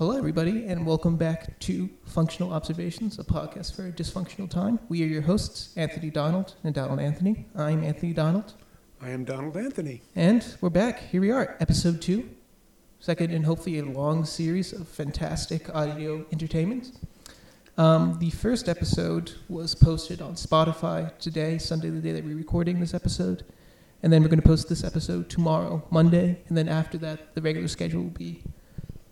Hello, everybody, and welcome back to Functional Observations, a podcast for a dysfunctional time. We are your hosts, Anthony Donald and Donald Anthony. I'm Anthony Donald, I am Donald Anthony. and we're back. Here we are, episode two, second in hopefully a long series of fantastic audio entertainment. Um, the first episode was posted on Spotify today, Sunday, the day that we're recording this episode. And then we're going to post this episode tomorrow, Monday. And then after that, the regular schedule will be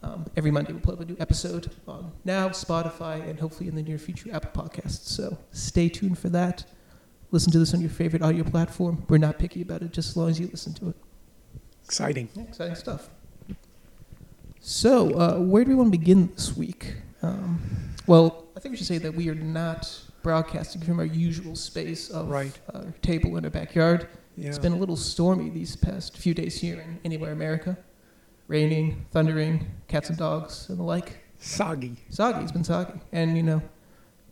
um, every Monday. We'll put up a new episode on now, Spotify, and hopefully in the near future, Apple Podcasts. So stay tuned for that. Listen to this on your favorite audio platform. We're not picky about it, just as long as you listen to it. Exciting. Yeah, exciting stuff. So, uh, where do we want to begin this week? Um, well, I think we should say that we are not broadcasting from our usual space of Right. our table in our backyard. Yeah. It's been a little stormy these past few days here in anywhere America. Raining, thundering, cats and dogs, and the like. soggy. Soggy, it's been soggy. And, you know,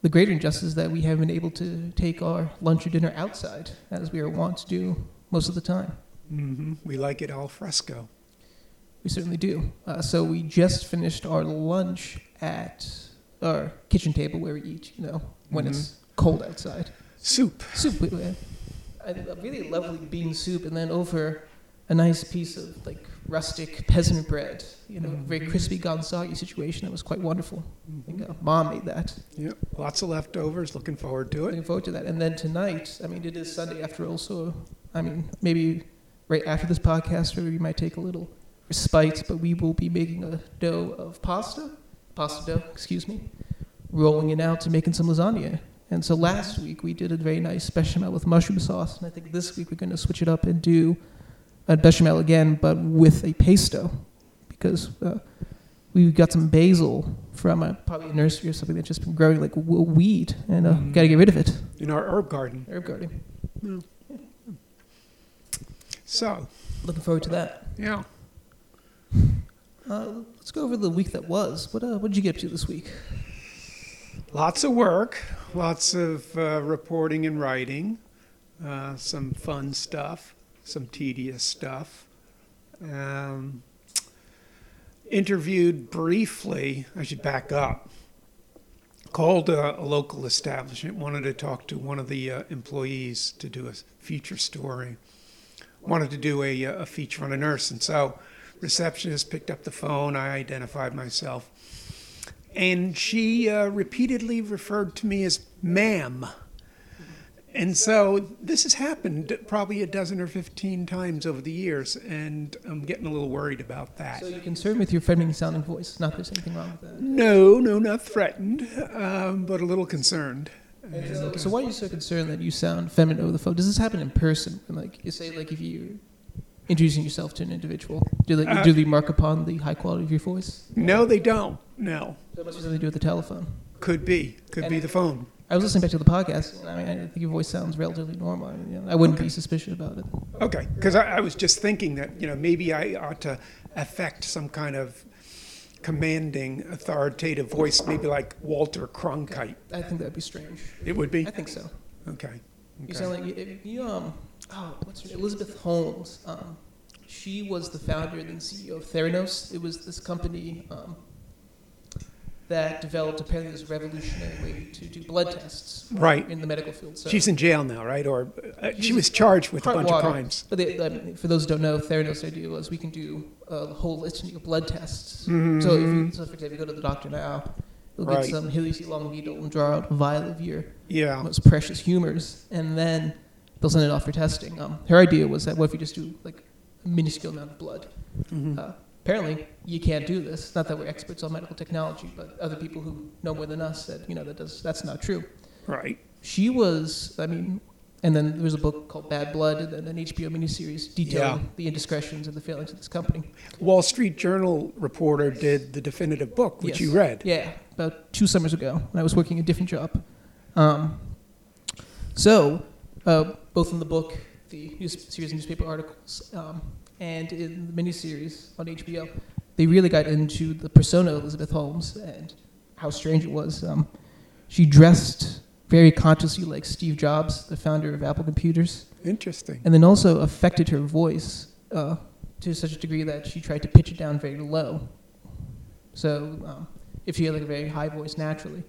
the greater injustice is that we haven't been able to take our lunch or dinner outside, as we are wont to do most of the time. Mm-hmm. We like it al fresco. We certainly do. Uh, so we just finished our lunch at our kitchen table where we eat, you know, when it's cold outside. Soup. Soup, we- we a a really lovely bean soup, and then over a nice piece of like rustic peasant bread, you know, very crispy gonzagi situation. That was quite wonderful. Think uh, mom made that. Yep. Lots of leftovers. Looking forward to it. Looking forward to that. And then tonight, I mean, it is Sunday after all, so I mean, maybe right after this podcast, where we might take a little respite, but we will be making a dough of pasta, pasta dough, excuse me, rolling it out and making some lasagna. And so last week we did a very nice bechamel with mushroom sauce, and I think this week we're going to switch it up and do a bechamel again, but with a pesto, because uh, we got some basil from a, probably a nursery or something that's just been growing like a w- weed, and uh, Mm. got to get rid of it. In our herb garden. Herb garden. So, Looking forward to that. yeah. Uh, let's go over the week that was. What uh, what did you get to this week? Lots of work. Lots of uh, reporting and writing. Uh, some fun stuff. Some tedious stuff. Um, interviewed briefly. I should back up. Called a, a local establishment. Wanted to talk to one of the uh, employees to do a feature story. Wanted to do a, uh, a feature on a nurse, and so receptionist picked up the phone. I identified myself and she uh, repeatedly referred to me as ma'am. And so this has happened probably a dozen or 15 times over the years, and I'm getting a little worried about that. So you're concerned with your feminine sounding voice. Not there's anything wrong with that. No, no, not threatened, um, but a little concerned. So, so why are you so concerned that you sound feminine over the phone? Does this happen in person? Like you say, like if you introducing yourself to an individual, do they Uh, do they mark upon the high quality of your voice? No, they don't. No. So it must be something to do with the telephone. Could be. Could be the phone. I was listening back to the podcast. And I mean, I think your voice sounds relatively normal. I, mean, you know, I wouldn't be suspicious about it. Okay, because I, I was just thinking that, you know, maybe I ought to affect some kind of commanding, authoritative voice, maybe like Walter Cronkite. I think that'd be strange. It would be? I think so. Okay. You sound like you, you um oh what's her name? Elizabeth Holmes. Um, she was the founder and CEO of Theranos. It was this company um, that developed apparently this revolutionary way to do blood tests Right. in the medical field. So She's in jail now, right? Or uh, she was charged with a bunch water. of crimes. But they, mean, for those who don't know, Theranos' idea was we can do a whole litany of blood tests. Mhm. So, if you, so for example, you go to the doctor now, you'll Right. get some Hilly long needle and draw out a vial of your Yeah. most precious humors, and then they'll send it off for testing. Um, her idea was that what if you just do like a minuscule amount of blood? Mhm. Uh, apparently, you can't do this. Not that we're experts on medical technology, but other people who know more than us said, you know, that does that's not true. Right. She was, I mean, and then there was a book called Bad Blood, and then an HBO miniseries detailing Yeah. the indiscretions and the failings of this company. Wall Street Journal reporter did the definitive book, which Yes. you read. Yeah, about two summers ago when I was working a different job. Um, so, uh, both in the book, the news, series of newspaper articles, um, and in the miniseries on HBO, they really got into the persona of Elizabeth Holmes and how strange it was. Um, she dressed very consciously like Steve Jobs, the founder of Apple Computers, Interesting. and then also affected her voice uh, to such a degree that she tried to pitch it down very low. So um, if she had like a very high voice naturally,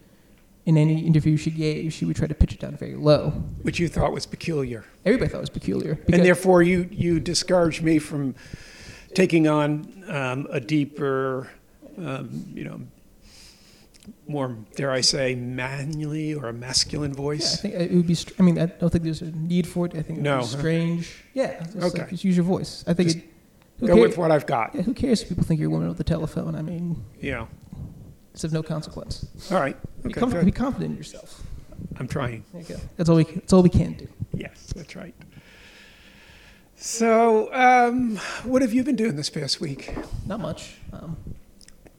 in any interview she gave, she would try to pitch it down very low. Which you thought was peculiar. Everybody thought it was peculiar. And therefore, you, you discouraged me from taking on um, a deeper, um, you know, more, dare I say, manly or a masculine Yeah, I think it would be. Str- I mean, I don't think there's a need for it. I think it would No, huh? strange. Yeah. Just Okay. Like, just use your voice. I think Just it. Go care- with what I've got. yeah, who cares if people think you're a woman with a telephone? I mean, Yeah. It's of no consequence. All right. Be, Okay. good. be confident in yourself. I'm trying. There you go. That's all we. That's all we can do. Yes, that's right. So, um, what have you been doing this past week? Not much. Um,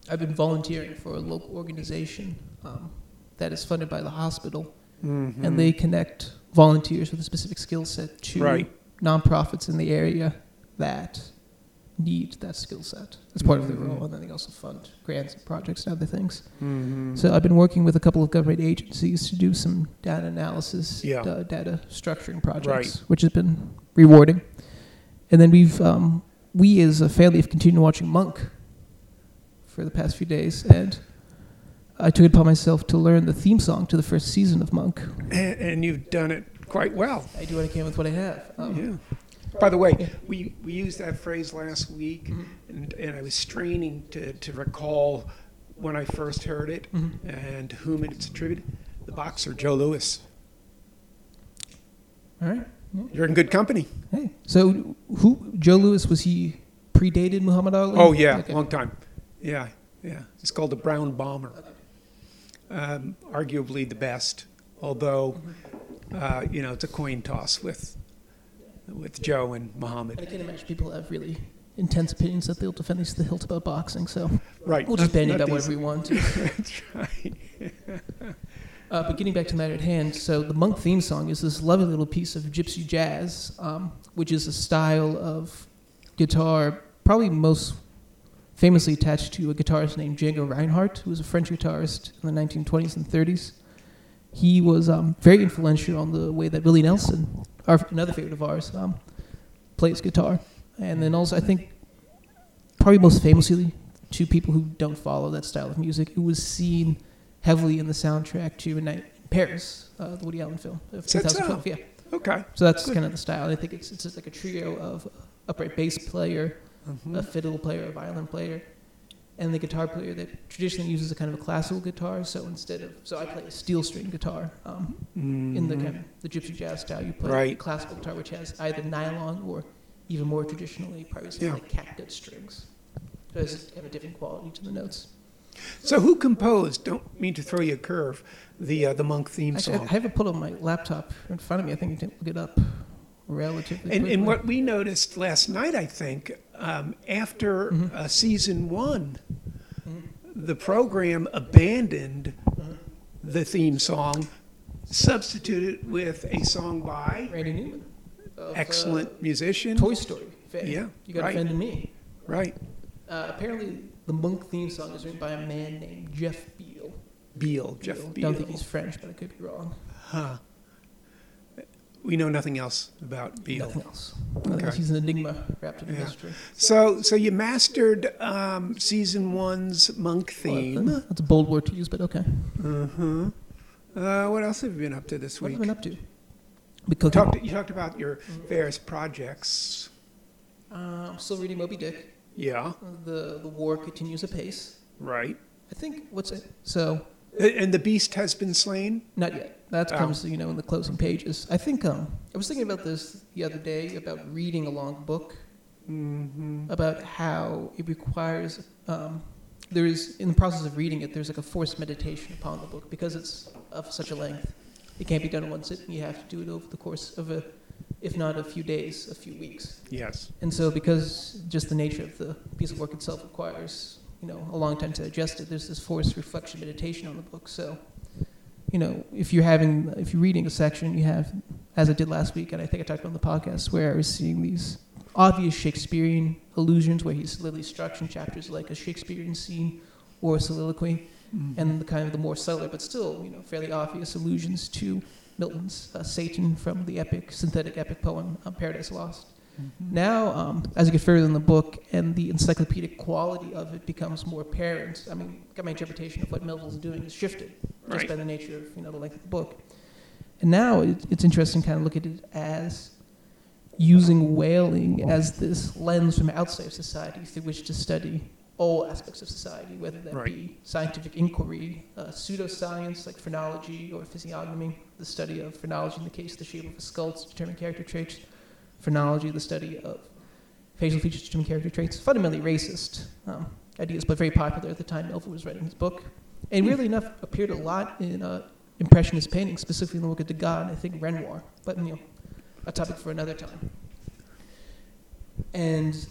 I've been volunteering for a local organization um, that is funded by the hospital, Mm-hmm. and they connect volunteers with a specific skill set to Right. nonprofits in the area that need that skill set. That's part of their Mhm. role, and then they also fund grants and projects and other things. Mm-hmm. So I've been working with a couple of government agencies to do some data analysis, Yeah. uh, data structuring projects, Right. which has been rewarding. And then we've um, we as a family have continued watching Monk for the past few days, and I took it upon myself to learn the theme song to the first season of Monk. and, and you've done it quite well. I do what I can with what I have. Um, yeah. By the way, yeah. we, we used that phrase last week, Mhm. and, and I was straining to, to recall when I first heard it mhm. and whom it's attributed. The boxer Joe Louis. All right. You're in good company. Hey, so who Joe Louis was he predated Muhammad Ali? Oh yeah, Okay. long time. Yeah, yeah. It's called the Brown Bomber. Um, arguably the best, although uh, you know it's a coin toss with with Joe and Muhammad. And I can imagine people have really intense opinions that they'll defend these to the hilt about boxing. So Right. we'll just bandy not about whatever we want to. That's right. Uh, but getting back to the matter at hand, so the Monk theme song is this lovely little piece of gypsy jazz, um, which is a style of guitar probably most famously attached to a guitarist named Django Reinhardt, who was a French guitarist in the 1920s and 30s. He was um, very influential on the way that Willie Nelson, our, another favorite of ours, um, plays guitar. And then also, I think, probably most famously to people who don't follow that style of music, it was seen heavily in the soundtrack to A Night in Paris, uh, the Woody Allen film of Is that so? 2012. Yeah, Okay. so that's Good. kind of the style. I think it's it's just like a trio of upright bass player, Mhm. a fiddle player, a violin player, and the guitar player that traditionally uses a kind of a classical guitar. So instead of so I play a steel string guitar. Um, in the kind of the gypsy jazz style, you play Right. classical guitar, which has either nylon or even more traditionally, probably Yeah. like catgut strings. So it's have a different quality to the notes. So who composed? Don't mean to throw you a curve. The uh, the monk theme Actually, I song. I have it put on my laptop in front of me. I think you can look it up relatively And, and what we noticed last night, I think, um, after Mhm. uh, season one, Mhm. the program abandoned the theme song, substituted with a song by Randy Newman. of, excellent uh, musician. Toy Story. fame. Yeah, You got right. offended me. Right, Uh, apparently, the Monk theme song is written by a man named Jeff Beal. Beale, Jeff Beal. Beale. Don't think he's French, but I could be wrong. Huh. We know nothing else about Beale. Nothing else. Nothing. Okay. He's an enigma wrapped in Yeah. mystery. So, so you mastered um, season one's monk theme. Well, that's a bold word to use, but okay. Uh-huh. Uh, what else have you been up to this week? What have? I been up to? Talked, you talked about your various projects. Uh, I'm still reading Moby Dick. Yeah, The the war continues apace. right. I think what's it? So And the beast has been slain. not yet. That comes you know in the closing pages. I think um I was thinking about this the other day about reading a long book Mm-hmm. about how it requires um, there is in the process of reading it there's like a forced meditation upon the book because it's of such a length it can't be done in one sitting you have to do it over the course of a if not a few days a few weeks Yes. and so because just the nature of the piece of work itself requires you know a long time to digest it there's this forced reflection meditation on the book so you know if you're having if you're reading a section you have as i did last week and i think i talked about on the podcast where i was seeing these obvious shakespearean allusions where he's literally structuring chapters like a shakespearean scene or a soliloquy and the kind of the more subtler but still you know fairly obvious allusions to milton's uh, satan from the epic synthetic epic poem uh, paradise lost Now, um, as you get further in the book and the encyclopedic quality of it becomes more apparent, I mean, got my interpretation of what Melville's doing has shifted just by the nature of you know the length of the book. And now it, it's interesting, kind of look at it as using whaling as this lens from outside of society through which to study all aspects of society, whether that Right. be scientific inquiry, uh, pseudoscience like phrenology or physiognomy, the study of phrenology in the case of the shape of a skull to determine character traits, phrenology, the study of facial features determine character traits, fundamentally racist um, ideas, but very popular at the time Melville was writing his book. And weirdly enough, appeared a lot in uh, Impressionist painting, specifically in the work of Degas and I think Renoir, but you know, a topic for another time. And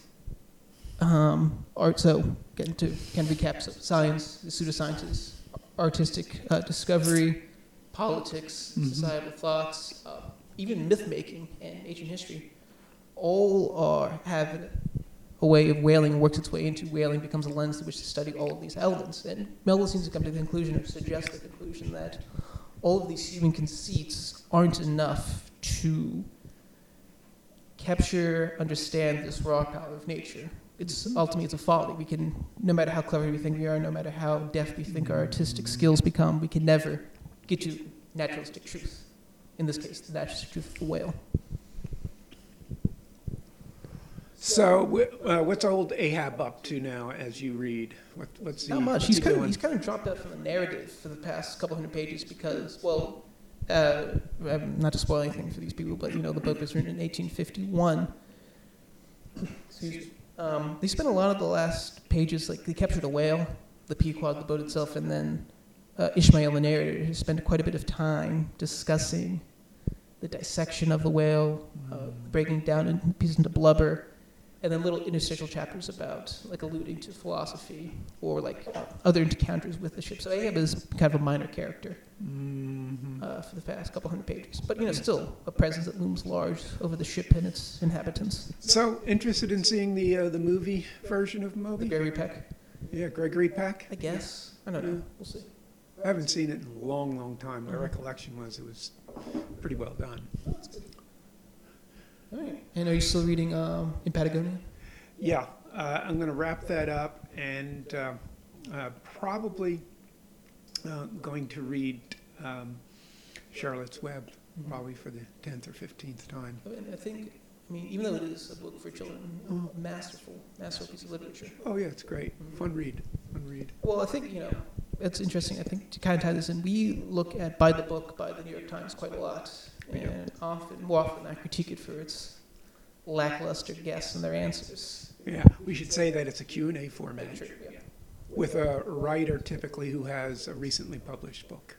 um, art, so getting to can recap so science, the pseudosciences, artistic uh, discovery, politics, Mhm. societal thoughts, uh, even myth making and ancient history, all are have a way of whaling works its way into whaling becomes a lens through which to study all of these elements. And Melville seems to come to the conclusion, or suggest the conclusion, that all of these human conceits aren't enough to capture, understand this raw power of nature. It's ultimately it's a folly. We can, no matter how clever we think we are, no matter how deft we think our artistic skills become, we can never get to naturalistic truth. In this case, the naturalistic truth of the whale. So, uh, what's old Ahab up to now as you read? What, what's he, Not much. what's He's he kind, of, doing? he's kind of dropped out from the narrative for the past couple hundred pages because, well, uh, um, not to spoil anything for these people, but you know the book was written in 1851. Excuse. Um, they spent a lot of the last pages, like they captured a whale, the Pequod, the boat itself, and then uh, Ishmael, the narrator, who spent quite a bit of time discussing the dissection of the whale, uh, breaking down in pieces into blubber, and then little interstitial chapters about like alluding to philosophy or like other encounters with the ship. So Ahab is kind of a minor character Mhm. uh, for the past couple hundred pages, but you know, still a presence that looms large over the ship and its inhabitants. So, interested in seeing the uh, the movie version of The Moby? Gary Peck, Yeah, Gregory Peck. I guess. I don't know. We'll see. I haven't seen it in a long, long time. My Mhm. recollection was it was pretty well done. All right. And are you still reading um, in Patagonia? Yeah, uh, I'm going to wrap that up and uh, uh, probably uh, going to read um, Charlotte's Web probably for the 10th or 15th time. And I think, I mean, even though it is a book for children, a masterful, masterful piece of literature. Oh, yeah, it's great. Fun read. Fun read. Well, I think, you know, it's interesting. I think to kind of tie this in, we look at By the Book by the New York Times quite a lot. We do. And often, more often, I critique it for its lackluster guesses and their answers. Yeah, we should say that it's a Q&A format Sure, yeah. with a writer typically who has a recently published book.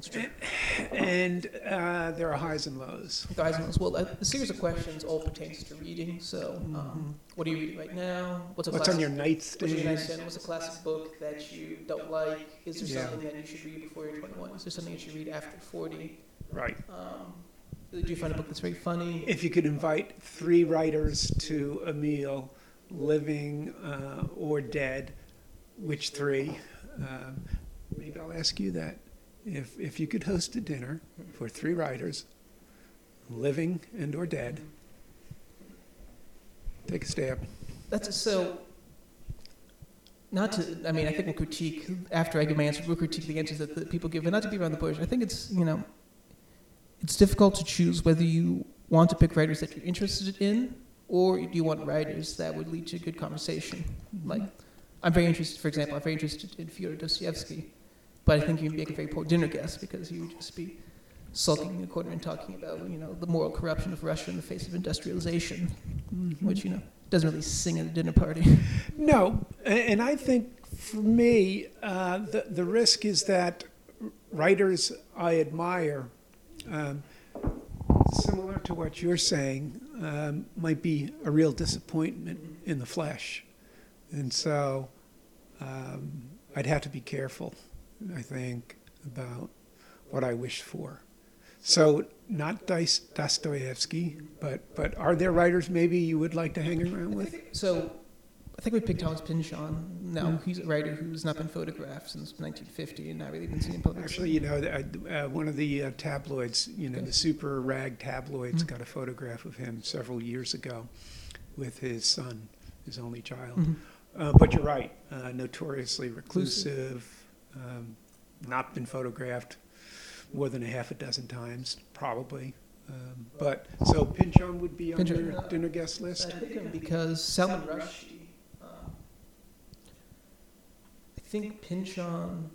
That's true. And uh, there are highs and lows. Guys, as well, uh, the series of questions all pertains to reading. So, um, what are you reading right now? What's a What's classic, on your What's your nightstand? nightstand? What's a classic book that you don't like? Is there Yeah. something that you should read before you're 21? Is there something that you should read after 40? Right. Um, do you find a book that's very funny? If you could invite three writers to a meal, living uh, or dead, which three? Um, maybe I'll ask you that. If, if you could host a dinner for three writers, living and or dead, take a stab. That's so. Not to, I mean, I think we'll critique after I give my answer. We'll critique the answers that the people give, and not to be around the bush. I think it's you know, it's difficult to choose whether you want to pick writers that you're interested in, or do you want writers that would lead to a good conversation. Like, I'm very interested, for example, I'm very interested in Fyodor Dostoevsky, but I think you'd make a very poor dinner guest because you would just be sulking in a corner and talking about you know the moral corruption of Russia in the face of industrialization, which you know doesn't really sing at a dinner party. No, and I think for me, uh, the, the risk is that writers I admire, um, similar to what you're saying, um, might be a real disappointment in the flesh. And so um, I'd have to be careful, I think, about what I wish for. So, not Dostoevsky, but, but are there writers maybe you would like to hang around with? So, I think we picked Thomas Pynchon. Now he's a writer who's not been photographed since 1950 and not really been seen in public. Actually, you know, uh, uh, one of the uh, tabloids, you know, Okay. the super rag tabloids Mhm. got a photograph of him several years ago with his son, his only child. Mhm. Uh, but you're right, uh, notoriously reclusive, um, not been photographed more than a half a dozen times, probably. Um, but so Pynchon would be on Pynchon, your uh, dinner guest I list. picked him because Salman Rushdie. Um, I think Pynchon.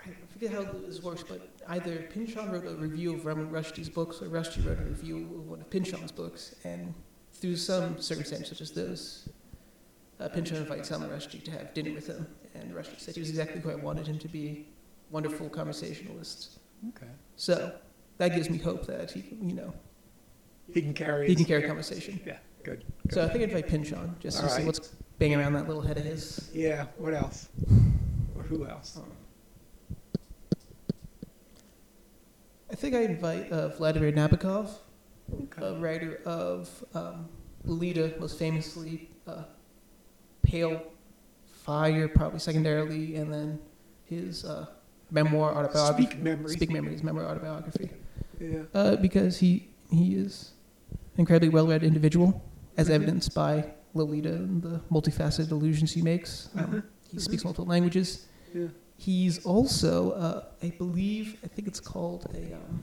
I forget how this works, but either Pynchon wrote a review of Salman Rushdie's books, or Rushdie wrote a review of one of Pynchon's books, and through some circumstances such as those, uh, Pynchon invited Salman Rushdie to have dinner with him, and the rest Rushdie said he was exactly who I wanted him to be, wonderful conversationalist. Okay, So that gives me hope that he, can, you know, he can carry. he can carry conversation. Yeah, good. So I think I'd invite Pynchon just to All see what's banging around that little head of his. Yeah. What else? Or who else? I think I'd invite uh, Vladimir Nabokov, Okay. a writer of um, Lolita, most famously uh, Pale Fire, probably secondarily, and then his uh, memoir autobiography. Speak memory. Speak Memories, memoir autobiography. Yeah. Uh, because he he is an incredibly well-read individual, as evidenced by Lolita and the multifaceted allusions he makes. Um, Uh-huh. He speaks multiple languages. Yeah. He's also, uh, I believe, I think it's called a, um,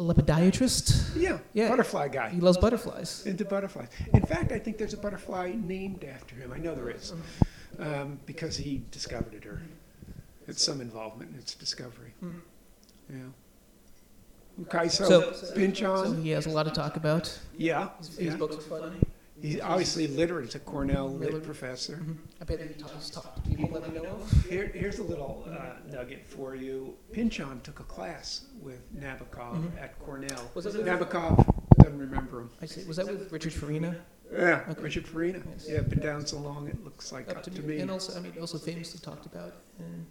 a. Yeah. Yeah. Butterfly guy. He loves butterflies. Into butterflies. In fact, I think there's a butterfly named after him. I know there is, um, because he discovered it, or it's some involvement in its discovery. Mhm. Yeah. Okay, so, So- So he has a lot to talk about. yeah, His, his yeah. books are funny. He's obviously literate. He's a Cornell lit professor. Mhm. I bet he talks, talks to people that know of. Here, here's a little uh, nugget for you. Pynchon took a class with Nabokov Mhm. at Cornell. Was it with- Nabokov doesn't remember him. I see. Was that with Richard Farina? Yeah, Okay. Richard Farina. Yes. Yeah, been down so long it looks like Up to, me. And also, I mean, also famously talked about in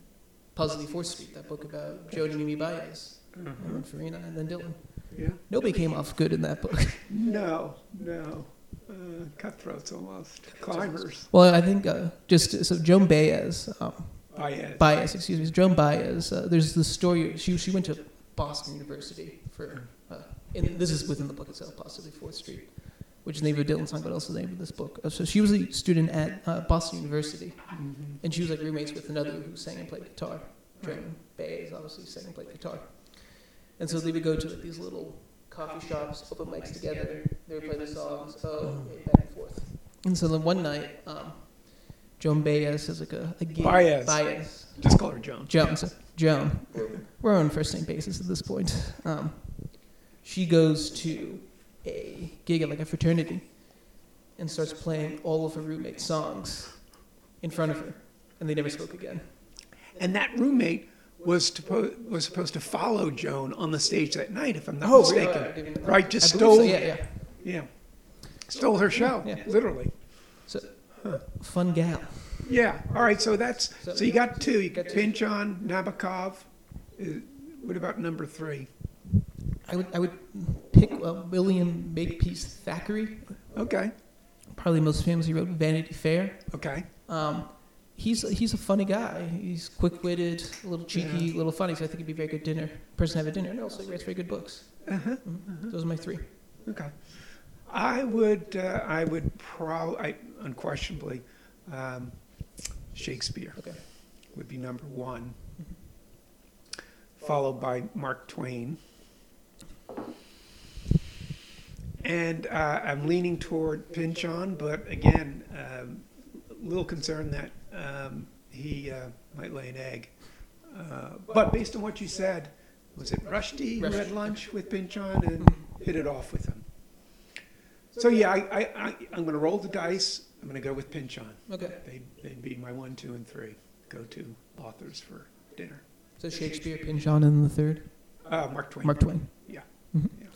Positively Fourth Street, that book about Jody Mimi Baez, and Mhm. then Farina, and then Dylan. Yeah. Nobody came off good in that book. No, no. Uh, cutthroats almost. Climbers. well, I think uh, just so Joan Baez, um, Baez. Baez, excuse me, Joan Baez. Uh, there's the story. She she went to Boston University for. Uh, and this is within the book itself, Positively Fourth Street, which is the name of Dylan's song, but also the name of this book. Uh, so she was a student at uh, Boston University, Mhm. and she was like roommates with another who sang and played guitar. Joan Baez obviously sang and played guitar, and so they would go to like, these little coffee shops, open mics together. They would play the songs, oh, back and forth. And so then one night, um, Joan Baez is like a, a gig. Baez. Baez. Just call her Joan. Jones. Joan. We're on first name basis at this point. Um, she goes to a gig at like a fraternity and starts playing all of her roommate's songs in front of her, and they never spoke again. And that roommate was to was supposed to follow Joan on the stage that night, if I'm not Oh, mistaken. Didn't- Right, just I believe so, stole. Yeah, yeah. Yeah. Stole her show, Yeah. literally. Fun gal. Yeah. All right. So that's So- so you got two. You got two. Pynchon, Nabokov. Uh, What about number three? I would I would pick uh, William Makepeace Thackeray. Okay. Probably most famously wrote Vanity Fair. Okay. Um, he's he's a funny guy. He's quick witted, a little cheeky, a little funny. So I think he'd be a very good dinner person to have at dinner, and also he writes very good books. Uh-huh. Mhm. Those are my three. Okay. I would. Uh, I would probably. Unquestionably, um, Shakespeare Okay. would be number one, followed by Mark Twain. And uh, I'm leaning toward Pynchon, but again, um, a little concerned that um, he uh, might lay an egg. Uh, but based on what you said, was it Rushdie who had lunch with Pynchon and hit it off with him? So yeah, I, I, I, I'm going to roll the dice. I'm going to go with Pynchon. Okay. They, they'd be my one, two, and three go-to authors for dinner. So Shakespeare, Pynchon, and the third, Uh, Mark Twain. Mark Twain. Yeah. Mhm. Yeah.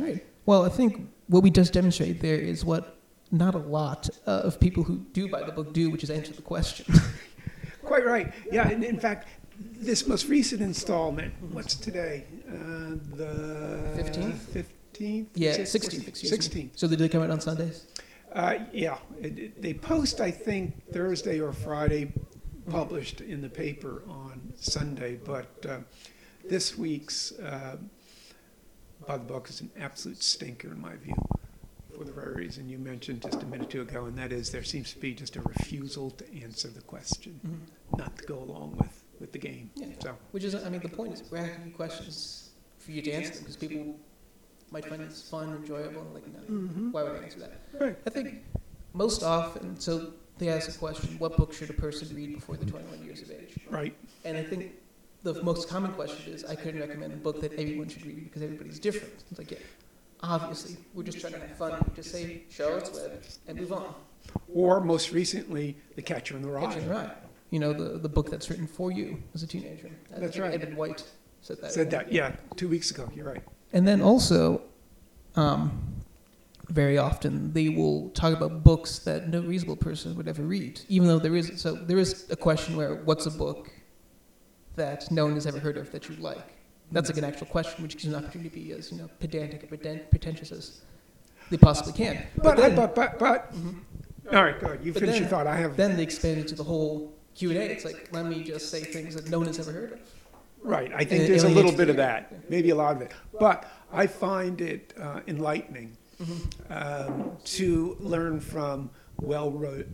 All right. Well, I think what we just demonstrated there is what not a lot uh, of people who do By the Book do, which is answer the question. Quite right. Yeah, and in fact, this most recent installment, what's today? Uh, the 15th? 15th? Yeah, 16th? 16th, me. 16th. So they did come out on Sundays? Uh, yeah, it, it- they post, I think, Thursday or Friday, published in the paper on Sunday, but uh, this week's uh, By the Book is an absolute stinker, in my view, for the very reason you mentioned just a minute or two ago, and that is there seems to be just a refusal to answer the question, Mhm. not to go along with, with the game. Yeah. So, Which is, I mean, the point is we're asking questions for you to answer them because people might find this fun, enjoyable, and like, no, Mhm. why would I answer that? Right. I think most often, so they ask a question, what book should a person read before they're 21 years of age? right, And I think the most common question is, I couldn't recommend a book that everyone should read because everybody's different. It's like, yeah, obviously, we're just trying to have fun. Just say Charlotte's Web and move on. or most recently, The Catcher in the Rye. Right. You know, the, the book that's written for you as a teenager. That's right. Edmund White said that. Said that, yeah, two weeks ago, you're right. And then also, um, very often they will talk about books that no reasonable person would ever read, even though there is so there is a question where what's a book that no one has ever heard of that you like? That's like an actual question, which gives an opportunity to be as you know pedantic and preten- pretentious as they possibly can. But, then, but, but, but, Mhm. all right, good, you But finish your then- thought, I have. then they expand into the whole Q and A. It's like let me just say things that no one has ever heard of. Right, I think And there's a little bit of reader. that, maybe a lot of it. But I find it uh, enlightening Mm-hmm. um, to learn from well-read,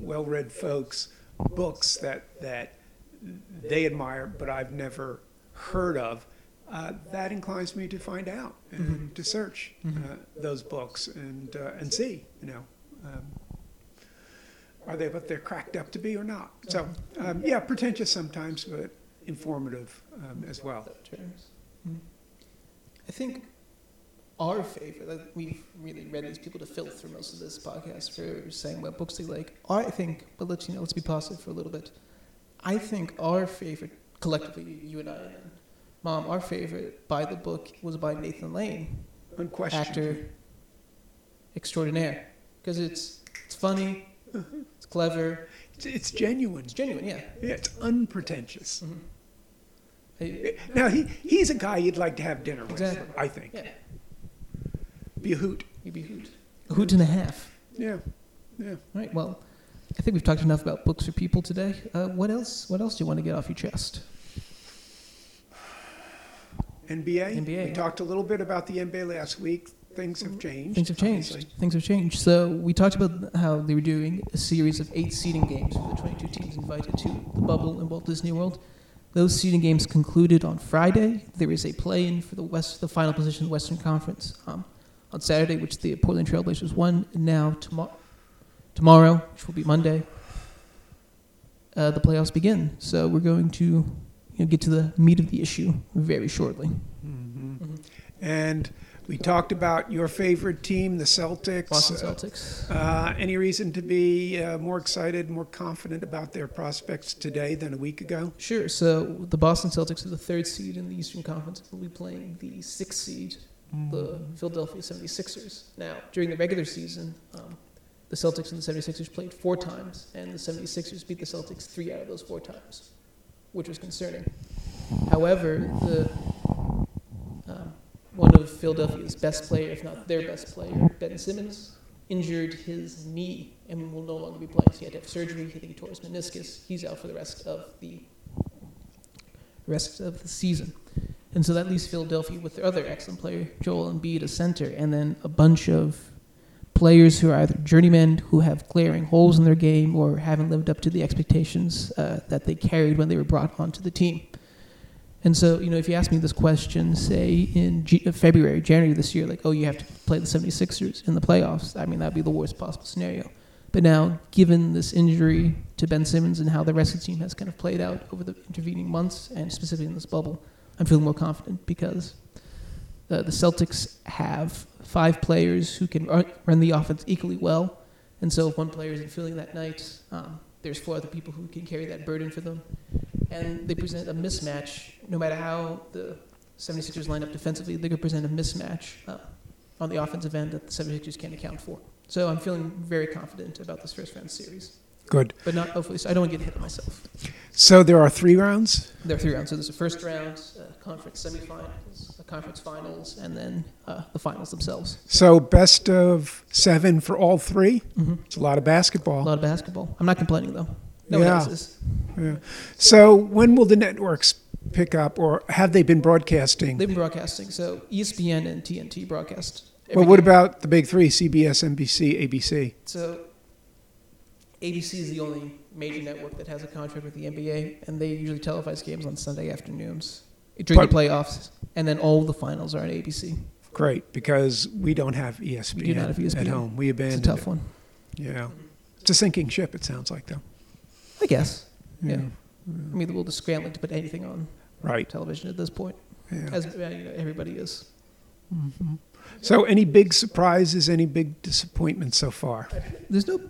well-read folks books that that they admire, but I've never heard of. Uh, that inclines me to find out and Mhm. to search Mhm. uh, those books and uh, and see, you know, um, are they what they're cracked up to be or not? So, um, yeah, pretentious sometimes, but informative um, as well. I think our favorite, like we've really read these people to filth through most of this podcast for saying what books they like. I think, but let's you know, let's be positive for a little bit. I think our favorite, collectively, you and I our favorite by the book was by Nathan Lane, actor extraordinaire, because it's it's funny, it's clever, It's, it's genuine. it's genuine, yeah. Yeah, it's unpretentious. Mhm. Hey, Now he he's a guy you'd like to have dinner with. Exactly. I think. Yeah, Be a hoot. you'd be a hoot. A hoot and a half. Yeah. Yeah. All right. Well, I think we've talked enough about books for people today. Uh, what else? What else do you want to get off your chest? NBA. NBA. We talked a little bit about the NBA last week. Things have changed. Things have changed. obviously. Things have changed. So we talked about how they were doing a series of eight seeding games for the 22 teams invited to the bubble in Walt Disney World. Those seeding games concluded on Friday. There is a play-in for the West, the final position of the Western Conference um, on Saturday, which the Portland Trailblazers won. And now tomorrow, tomorrow, which will be Monday, uh, the playoffs begin. So we're going to you know, get to the meat of the issue very shortly. Mhm. And we talked about your favorite team, the Celtics. Boston Celtics. Uh, any reason to be uh, more excited, more confident about their prospects today than a week ago? Sure. So the Boston Celtics are the third seed in the Eastern Conference. And will be playing the sixth seed, the Philadelphia 76ers. Now, during the regular season, um, the Celtics and the 76ers played four times, and the 76ers beat the Celtics three out of those four times, which was concerning. However, the um, one of Philadelphia's best player, if not their best player, Ben Simmons, injured his knee and will no longer be playing. So he had to have surgery. Think he tore his meniscus. He's out for the rest of the rest of the season. And so that leaves Philadelphia with their other excellent player, Joel Embiid, a center, and then a bunch of players who are either journeymen who have glaring holes in their game or haven't lived up to the expectations uh, that they carried when they were brought onto the team. And so, you know, if you ask me this question, say in G- uh, February, January this year, like, oh, you have to play the 76ers in the playoffs, I mean, that'd be the worst possible scenario. But now, given this injury to Ben Simmons and how the rest of the team has kind of played out over the intervening months, and specifically in this bubble, I'm feeling more confident because uh, the Celtics have five players who can run, the offense equally well. And so, if one player isn't feeling that night, um, there's four other people who can carry that burden for them. And they present a mismatch, no matter how the 76ers line up defensively, they could present a mismatch uh, on the offensive end that the 76ers can't account for. So I'm feeling very confident about this first round series. Good. but not hopefully. So I don't want to get hit myself. So there are three rounds. There are three rounds. So there's a first round, a conference semifinals, a conference finals, and then uh, the finals themselves. So best of seven for all 3 hmm It's a lot of basketball. A lot of basketball. I'm not complaining though. No Yeah. one else is. Yeah. So when will the networks pick up, or have they been broadcasting? They've been broadcasting. So ESPN and TNT broadcast. Well, what about the big three: CBS, NBC, ABC? So ABC is the only major network that has a contract with the NBA, and they usually televise games on Sunday afternoons during But- the playoffs, and then all the finals are on ABC. Great, because we don't have ESPN, We do not have at home. We It's a abandoned tough it. one, Yeah, it's a sinking ship. It sounds like though. I guess. Yeah. I mean, we're just scrambling to put anything on Right. television at this point, Yeah. as you know, everybody is. Mm-hmm. So, any big surprises? Any big disappointments so far? There's no.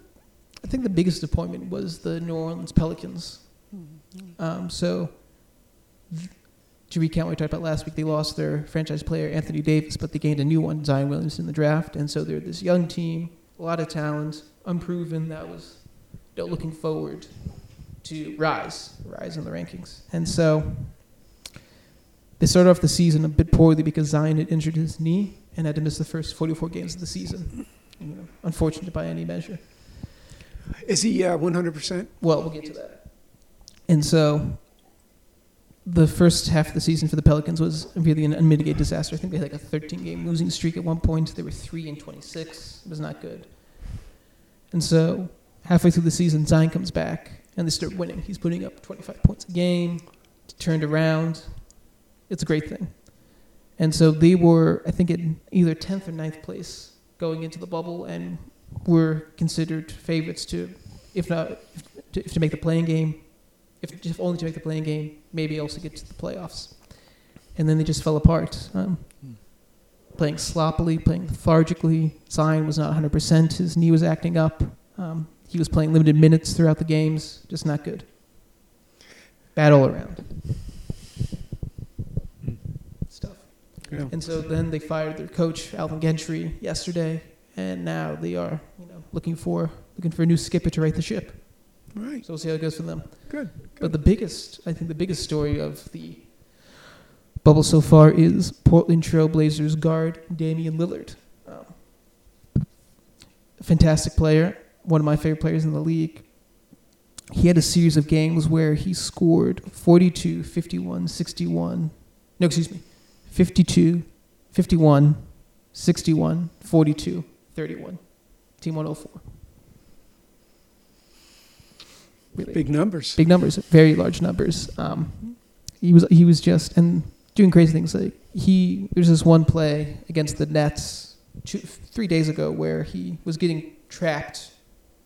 I think the biggest disappointment was the New Orleans Pelicans. Um, so, to recount what we talked about last week, they lost their franchise player Anthony Davis, but they gained a new one, Zion Williams, in the draft, and so they're this young team, a lot of talent, unproven. That was, you know, looking forward to rise, rise in the rankings, and so they started off the season a bit poorly because Zion had injured his knee and had to miss the first 44 games of the season. You know, unfortunate by any measure. Is he uh, 100%? Well, we'll get to that. And so, the first half of the season for the Pelicans was really an unmitigated disaster. I think they had like a 13 game losing streak at one point. They were 3 and 26. It was not good. And so, halfway through the season, Zion comes back and they start winning. He's putting up 25 points a game, turned around. It's a great thing. And so, they were, I think, in either 10th or 9th place going into the bubble and were considered favorites to, if not, if to, if to make the play-in game, if, if only to make the play-in game, maybe also get to the playoffs. And then they just fell apart. Um, playing sloppily, playing lethargically. Zion was not 100%. His knee was acting up. Um, he was playing limited minutes throughout the games. Just not good. Bad all around. Stuff. Yeah. And so then they fired their coach Alvin Gentry yesterday, and now they are, you know, looking for looking for a new skipper to right the ship. Right. So we'll see how it goes for them. Good. But the biggest, I think, the biggest story of the bubble so far is Portland Trailblazers guard Damian Lillard. Um, fantastic player, one of my favorite players in the league. He had a series of games where he scored 42, 51, 61. No, excuse me. 52, 51, 61, 42, 31. Team 104. Really Big numbers. big numbers, very large numbers. Um, he was he was just and doing crazy things. Like he there's this one play against the Nets two, three days ago where he was getting trapped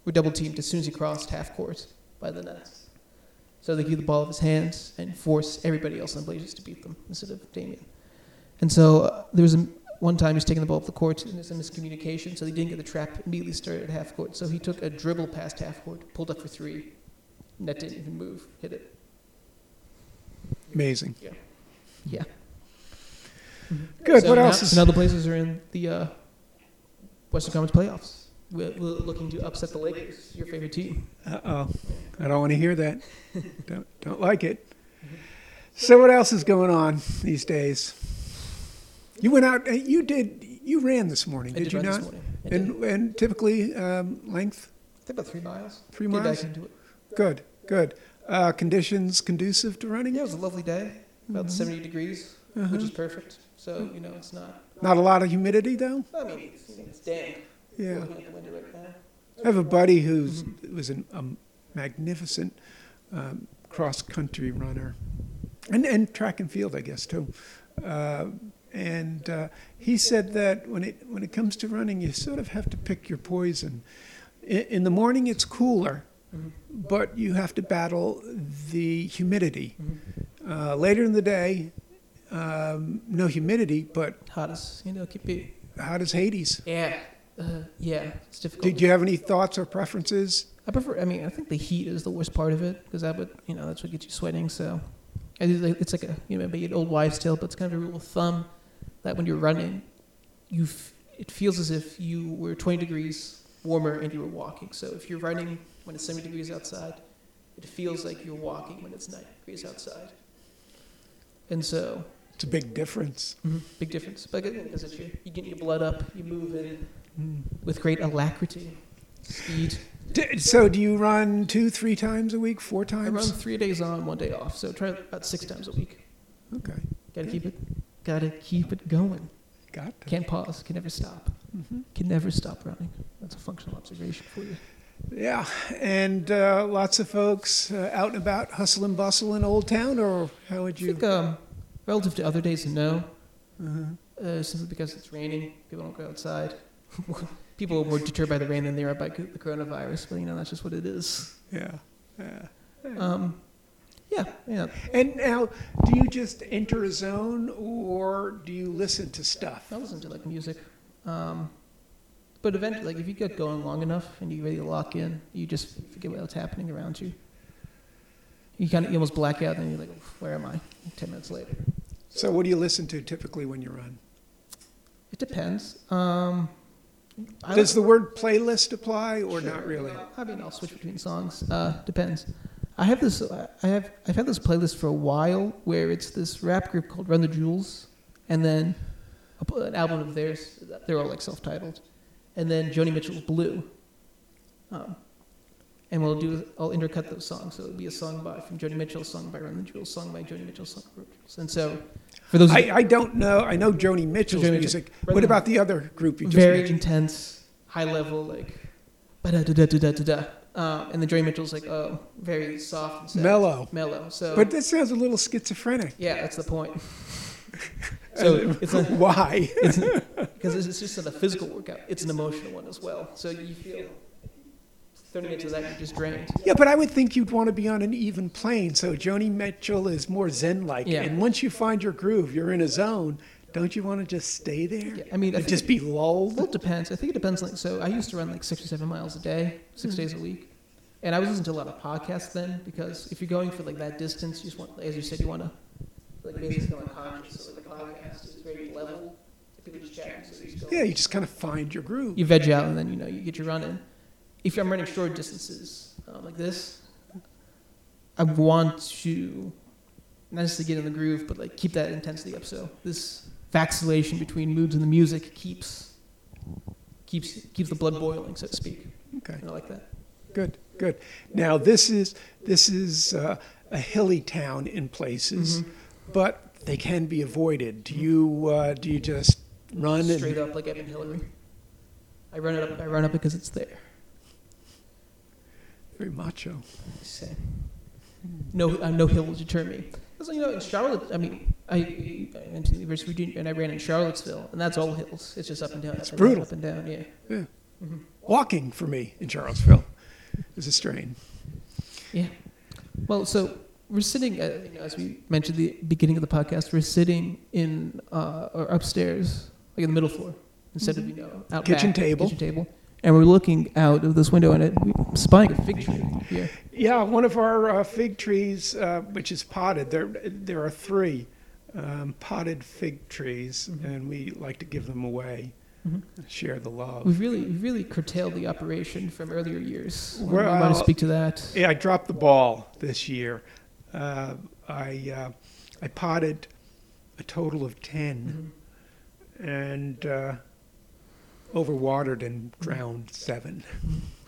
or double teamed as soon as he crossed half court by the Nets. So they keep the ball of his hands and force everybody else in the Blazers to beat them instead of Damian. And so uh, there was a, one time he was taking the ball off the court and there's a miscommunication, so he didn't get the trap immediately started at half court. So he took a dribble past half court, pulled up for three, net didn't even move, hit it. Amazing. Yeah. Yeah. Good. So what now, else is? Now the Blazers are in the uh, Western Conference playoffs. We're, we're looking to upset the Lakers, your favorite team. Uh oh. I don't want to hear that. don't, don't like it. So, what else is going on these days? You went out, uh, you did, you ran this morning, I did, you run this not? morning. I did. And, and typically, um, length? I think about three miles. Three Get miles? back into it. Good, good. Uh, conditions conducive to running? Yeah, it was a lovely day. About 70 degrees, which Uh-huh. is perfect. So, you know, it's not. Not a lot of humidity, though? I mean, it's, it's damp. Yeah. looking at the window right. I have a buddy who's was an, a magnificent um, cross country runner, and and track and field, I guess too. Uh, and uh, he said that when it when it comes to running, you sort of have to pick your poison. In, in the morning, it's cooler, Mhm. but you have to battle the humidity. Mhm. Uh, later in the day, um, no humidity, but Hottest, you know, keep it. hot as Hades. Yeah. Uh, yeah, it's difficult. Did you have any thoughts or preferences? I prefer. I mean, I think the heat is the worst part of it because that would, you know, that's what gets you sweating. So, it's like, it's like a, you know, maybe an old wives' tale, but it's kind of a rule of thumb that when you're running, you, f- it feels as if you were 20 degrees warmer and you were walking. So if you're running when it's 70 degrees outside, it feels like you're walking when it's 90 degrees outside. And so, It's a big difference. Mm-hmm. big difference. But again, because it's your, you get your blood up, you move in hmm. with great alacrity, speed. D- So do you run two, three times a week, four times? I run three days on, one day off. So try about six times a week. Okay, Gotta keep it, gotta keep it going. got that. Can't pause, can never stop. Mhm. Can never stop running. That's a functional observation for you. Yeah, and uh, lots of folks uh, out and about, hustle and bustle in Old Town, or how would I you? think, um, relative to other days, no. Uh-huh. Uh, simply because it's raining, people don't go outside. people are more deterred by the rain than they are by the coronavirus, but you know, that's just what it is. Yeah, yeah. Um, yeah, yeah. And now, do you just enter a zone, or do you listen to stuff? I listen to like music. Um, but eventually, like if you get going long enough and you really lock in, you just forget what's happening around you. You kind of you almost black out, and you're like, "Where am I?" Ten minutes later. So, what do you listen to typically when you run? It depends. Um, I Does the word playlist apply, or Sure. not really? I mean, I'll switch between songs. Uh, depends. I have this. I have. I've had this playlist for a while where it's this rap group called Run the Jewels, and then a an album of theirs. They're all like self-titled, and then Joni Mitchell's Blue. Um, and we'll do. I'll intercut those songs. So it'll be a song by from Joni Mitchell, song by Run the Jewels, song by Joni Mitchell, song by Run the Jewels. And so, for those I, I don't know. I know Joni Mitchell's Joni music. Right What about the other group you just very mentioned? intense, high level, like da da da da da da. Um, and then Joni Mitchell's like, oh, very soft and sad. Mellow. mellow. So But that sounds a little schizophrenic. yeah, that's the point. so it's a, Why? it's because it's just not a physical workout; it's an emotional one as well. So you feel thirty minutes of that, you're just drained. Yeah, but I would think you'd want to be on an even plane. So Joni Mitchell is more zen-like, Yeah. and once you find your groove, you're in a zone. Don't you want to just stay there? Yeah, I mean, I just be lulled. Well, it depends. I think it depends. Like, so I used to run like six or seven miles a day, six days a week, and I was listening to a lot of podcasts then because if you're going for like that distance, you just want, as you said, you want to like basically like conscious. So like a podcast is very level. People just chatting. So you, Yeah, you just kind of find your groove. you veg out and then you know you get your run in. If I'm running short distances um, like this, I want to not necessarily get in the groove, but like keep that intensity up. So this vacillation between moods and the music keeps keeps keeps the blood boiling, so to speak. Okay, And I like that. good, good. Now this is this is uh, a hilly town in places, Mm-hmm. but they can be avoided. Do you uh, do you just run Straight and up like Edmund Hillary. I run it up. I run up because it's there. very macho? No, uh, no hill will deter me. Because you know, in Charlotte, I mean, I, I went to the University of Virginia and I ran in Charlottesville, and that's all hills. It's just up and down. It's brutal. Up and down, yeah. Yeah. Mm-hmm. Walking for me in Charlottesville is a strain. Yeah. Well, so we're sitting, uh, you know, as we mentioned at the beginning of the podcast, we're sitting in uh, or upstairs, like in the middle floor, instead of you know out Kitchen back, table. Kitchen table. And we're looking out of this window, and it, we're spying a fig tree here. Yeah, one of our uh, fig trees, uh, which is potted. There, there are three um, potted fig trees, Mm-hmm. and we like to give them away, share the love. We've really, we've really curtailed the operation from earlier years. you Well, want to speak to that? Yeah, I dropped the ball this year. Uh, I uh, I potted a total of 10 and uh, overwatered and drowned seven.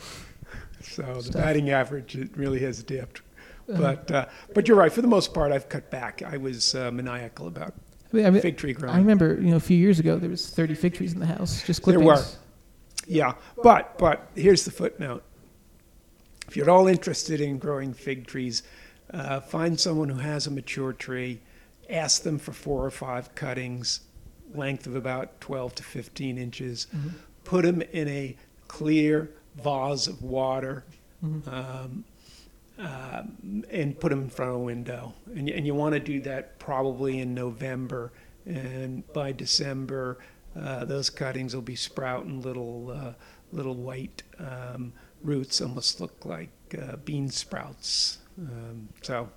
so the batting average it really has dipped. Uh-huh. But uh, but you're right. For the most part, I've cut back. I was uh, maniacal about I mean, I, mean, fig tree growing. I remember, you know, a few years ago there was 30 fig trees in the house, just There clippings. were. Yeah, but but here's the footnote. If you're at all interested in growing fig trees, uh, find someone who has a mature tree. Ask them for four or five cuttings, length of about 12 to 15 inches. Mhm. Put them in a clear vase of water. Mhm. Um, um, and put them in front of a window. And, you- and you want to do that probably in November. And by December, uh, those cuttings will be sprouting little, uh, little white um, roots, almost look like uh, bean sprouts. Um, so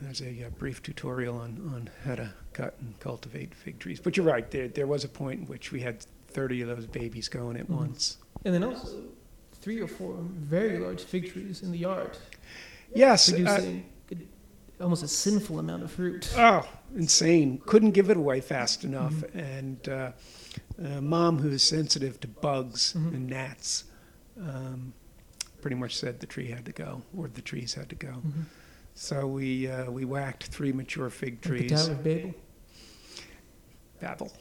there's a, uh brief tutorial on, on how to cut and cultivate fig trees. But you're right, there, there was a point in which we had 30 of those babies going at Mhm. once. And then also three or four very large fig trees in the yard, Yes. uh, producing almost a sinful amount of fruit. oh, insane. Couldn't give it away fast enough. Mm-hmm. And uh, uh, mom, who is sensitive to bugs Mhm. and gnats, um, pretty much said the tree had to go, or the trees had to go. So we uh, we whacked three mature fig Like the trees. Tower of Babel. Babel.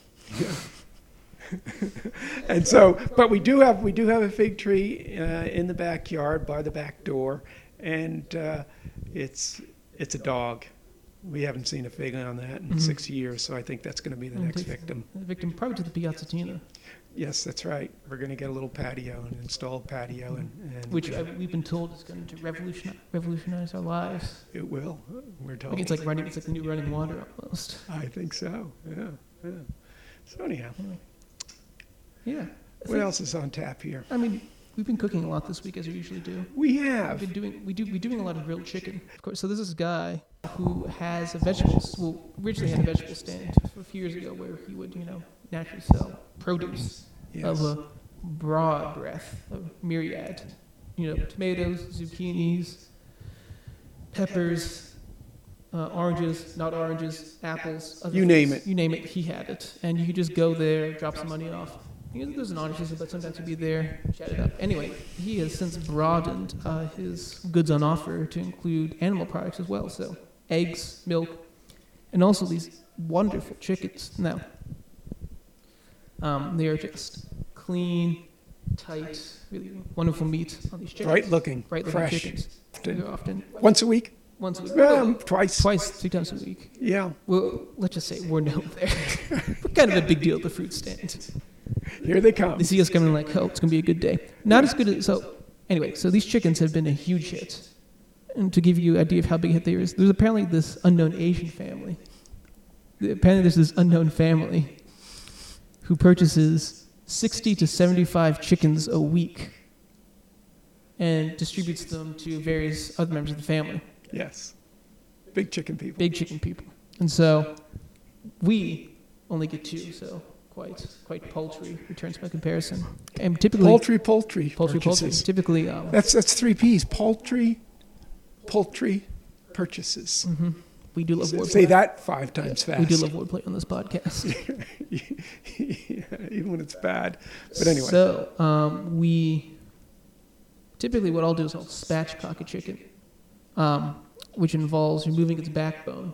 and so, but we do have we do have a fig tree uh, in the backyard by the back door, and uh, it's it's a dog. We haven't seen a fig on that in Mhm. six years, so I think that's going to be the next victim. The victim probably to the Piazzatina, Yes, that's right. We're going to get a little patio and install a patio, and, and which uh, we've been told is going to revolutionize, revolutionize our lives. it will. We're told. Like it's like running, it's like the new running water almost. I think so. Yeah, yeah. So anyhow, Yeah. What think- else is on tap here? I mean, we've been cooking a lot this week as we usually do. We We've have. been doing we do we doing a lot of grilled chicken. Of course, so this is a guy who has a vegetable well originally had a vegetable stand a few years ago where he would you know naturally sell produce Yes. of a broad breadth of myriad, you know tomatoes, zucchinis, peppers, uh, oranges, not oranges, apples. other You name it. You name it. He had it, and you could just go there, drop some money off. There's an orange system, but sometimes you'd be there, chat it up. Anyway, he has since broadened uh, his goods on offer to include animal products as well. So eggs, milk, and also these wonderful chickens. Now, um, they are just clean, tight, really wonderful meat on these chickens. Bright looking, Bright looking fresh. chickens. They're often Once a week? once a week. Um, twice. Twice, three times a week. Yeah. Well, let's just say we're known there. we're kind of a big deal at the fruit stand. Here they come. They see us coming like, oh, it's going to be a good day. Not as good as, so, anyway, so these chickens have been a huge hit. And to give you an idea of how big a hit they is, there's apparently this unknown Asian family. Apparently there's this unknown family who purchases 60 to 75 chickens a week and distributes them to various other members of the family. Yes. Big chicken people. big chicken people. And so we only get two, so quite quite paltry returns by comparison. And typically Poultry, poultry. poultry, poultry. Typically, um, That's that's three P's. Poultry, poultry purchases. mhm, we do love Say- wordplay. Say that five times fast. We do love wordplay on this podcast. even when it's bad. But anyway. So um, we typically what I'll do is I'll spatchcock a chicken, um, which involves removing its backbone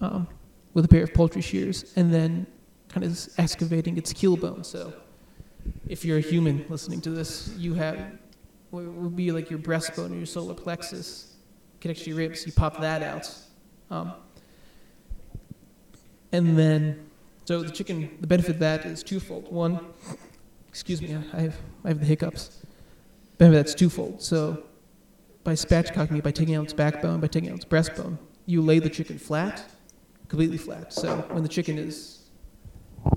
um, with a pair of poultry shears, and then kind of excavating its keel bone. So if you're a human listening to this, you have what would be like your breastbone or your solar plexus connects to your ribs. You pop that out. Um, and then, so the chicken, the benefit of that is twofold. One, excuse me, I have, I have the hiccups. Benefit that's twofold. So by spatchcocking it, by taking out its backbone, by taking out its breastbone, you lay the chicken flat, completely flat. So when the chicken is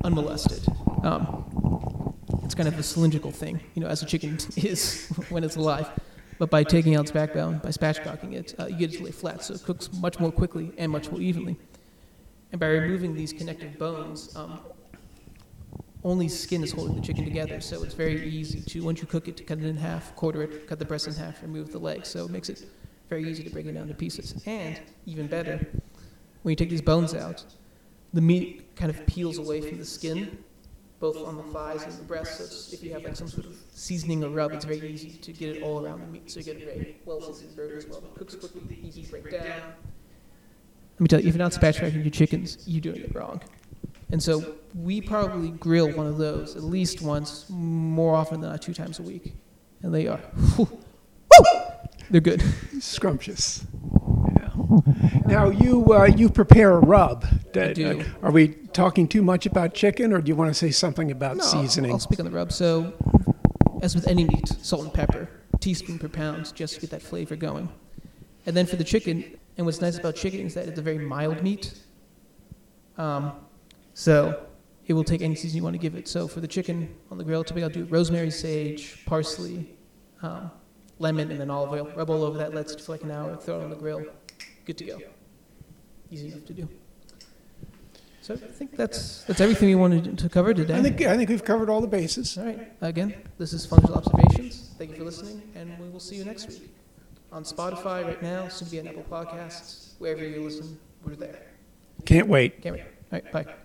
unmolested, um, it's kind of a cylindrical thing, you know, as a chicken is when it's alive. But by taking out its backbone, by spatchcocking it, uh, you get it to lay flat, so it cooks much more quickly and much more evenly. And by removing these connective bones, um, only skin is holding the chicken together, so it's very easy to, once you cook it, to cut it in half, quarter it, cut the breast in half, remove the legs. So it makes it very easy to break it down to pieces. And even better, when you take these bones out, the meat kind of peels away from the skin, both on the thighs and the breast. So if you have like some sort of seasoning or rub, it's very easy to get it all around the meat. So you get a very well seasoned burger as well. It cooks quickly, easy to break down. Let me tell you, if you're not spatchcocking your chickens, you're doing it wrong. And so we probably grill one of those at least once, more often than not two times a week. And they are, whew, woo! They're good. Scrumptious. Now you uh, you prepare a rub. I do. Are we talking too much about chicken, or do you want to say something about No, seasoning? I'll speak on the rub. So, as with any meat, salt and pepper, teaspoon per pound, just to get that flavor going. And then for the chicken, and what's nice about chicken is that it's a very mild meat. Um, so it will take any season you want to give it. So for the chicken on the grill, typically I'll do rosemary, sage, parsley, um, lemon, and then olive oil. Rub all over that. Let it for like an hour. Throw it on the grill. Good to go. Easy enough to do. So I think that's that's everything we wanted to cover today. I think, I think we've covered all the bases. All right. Again, this is Functional Observations. Thank you for listening, and we will see you next week on Spotify right now, soon to be on Apple Podcasts, wherever you listen. We're there. Can't wait. Can't wait. All right. Bye.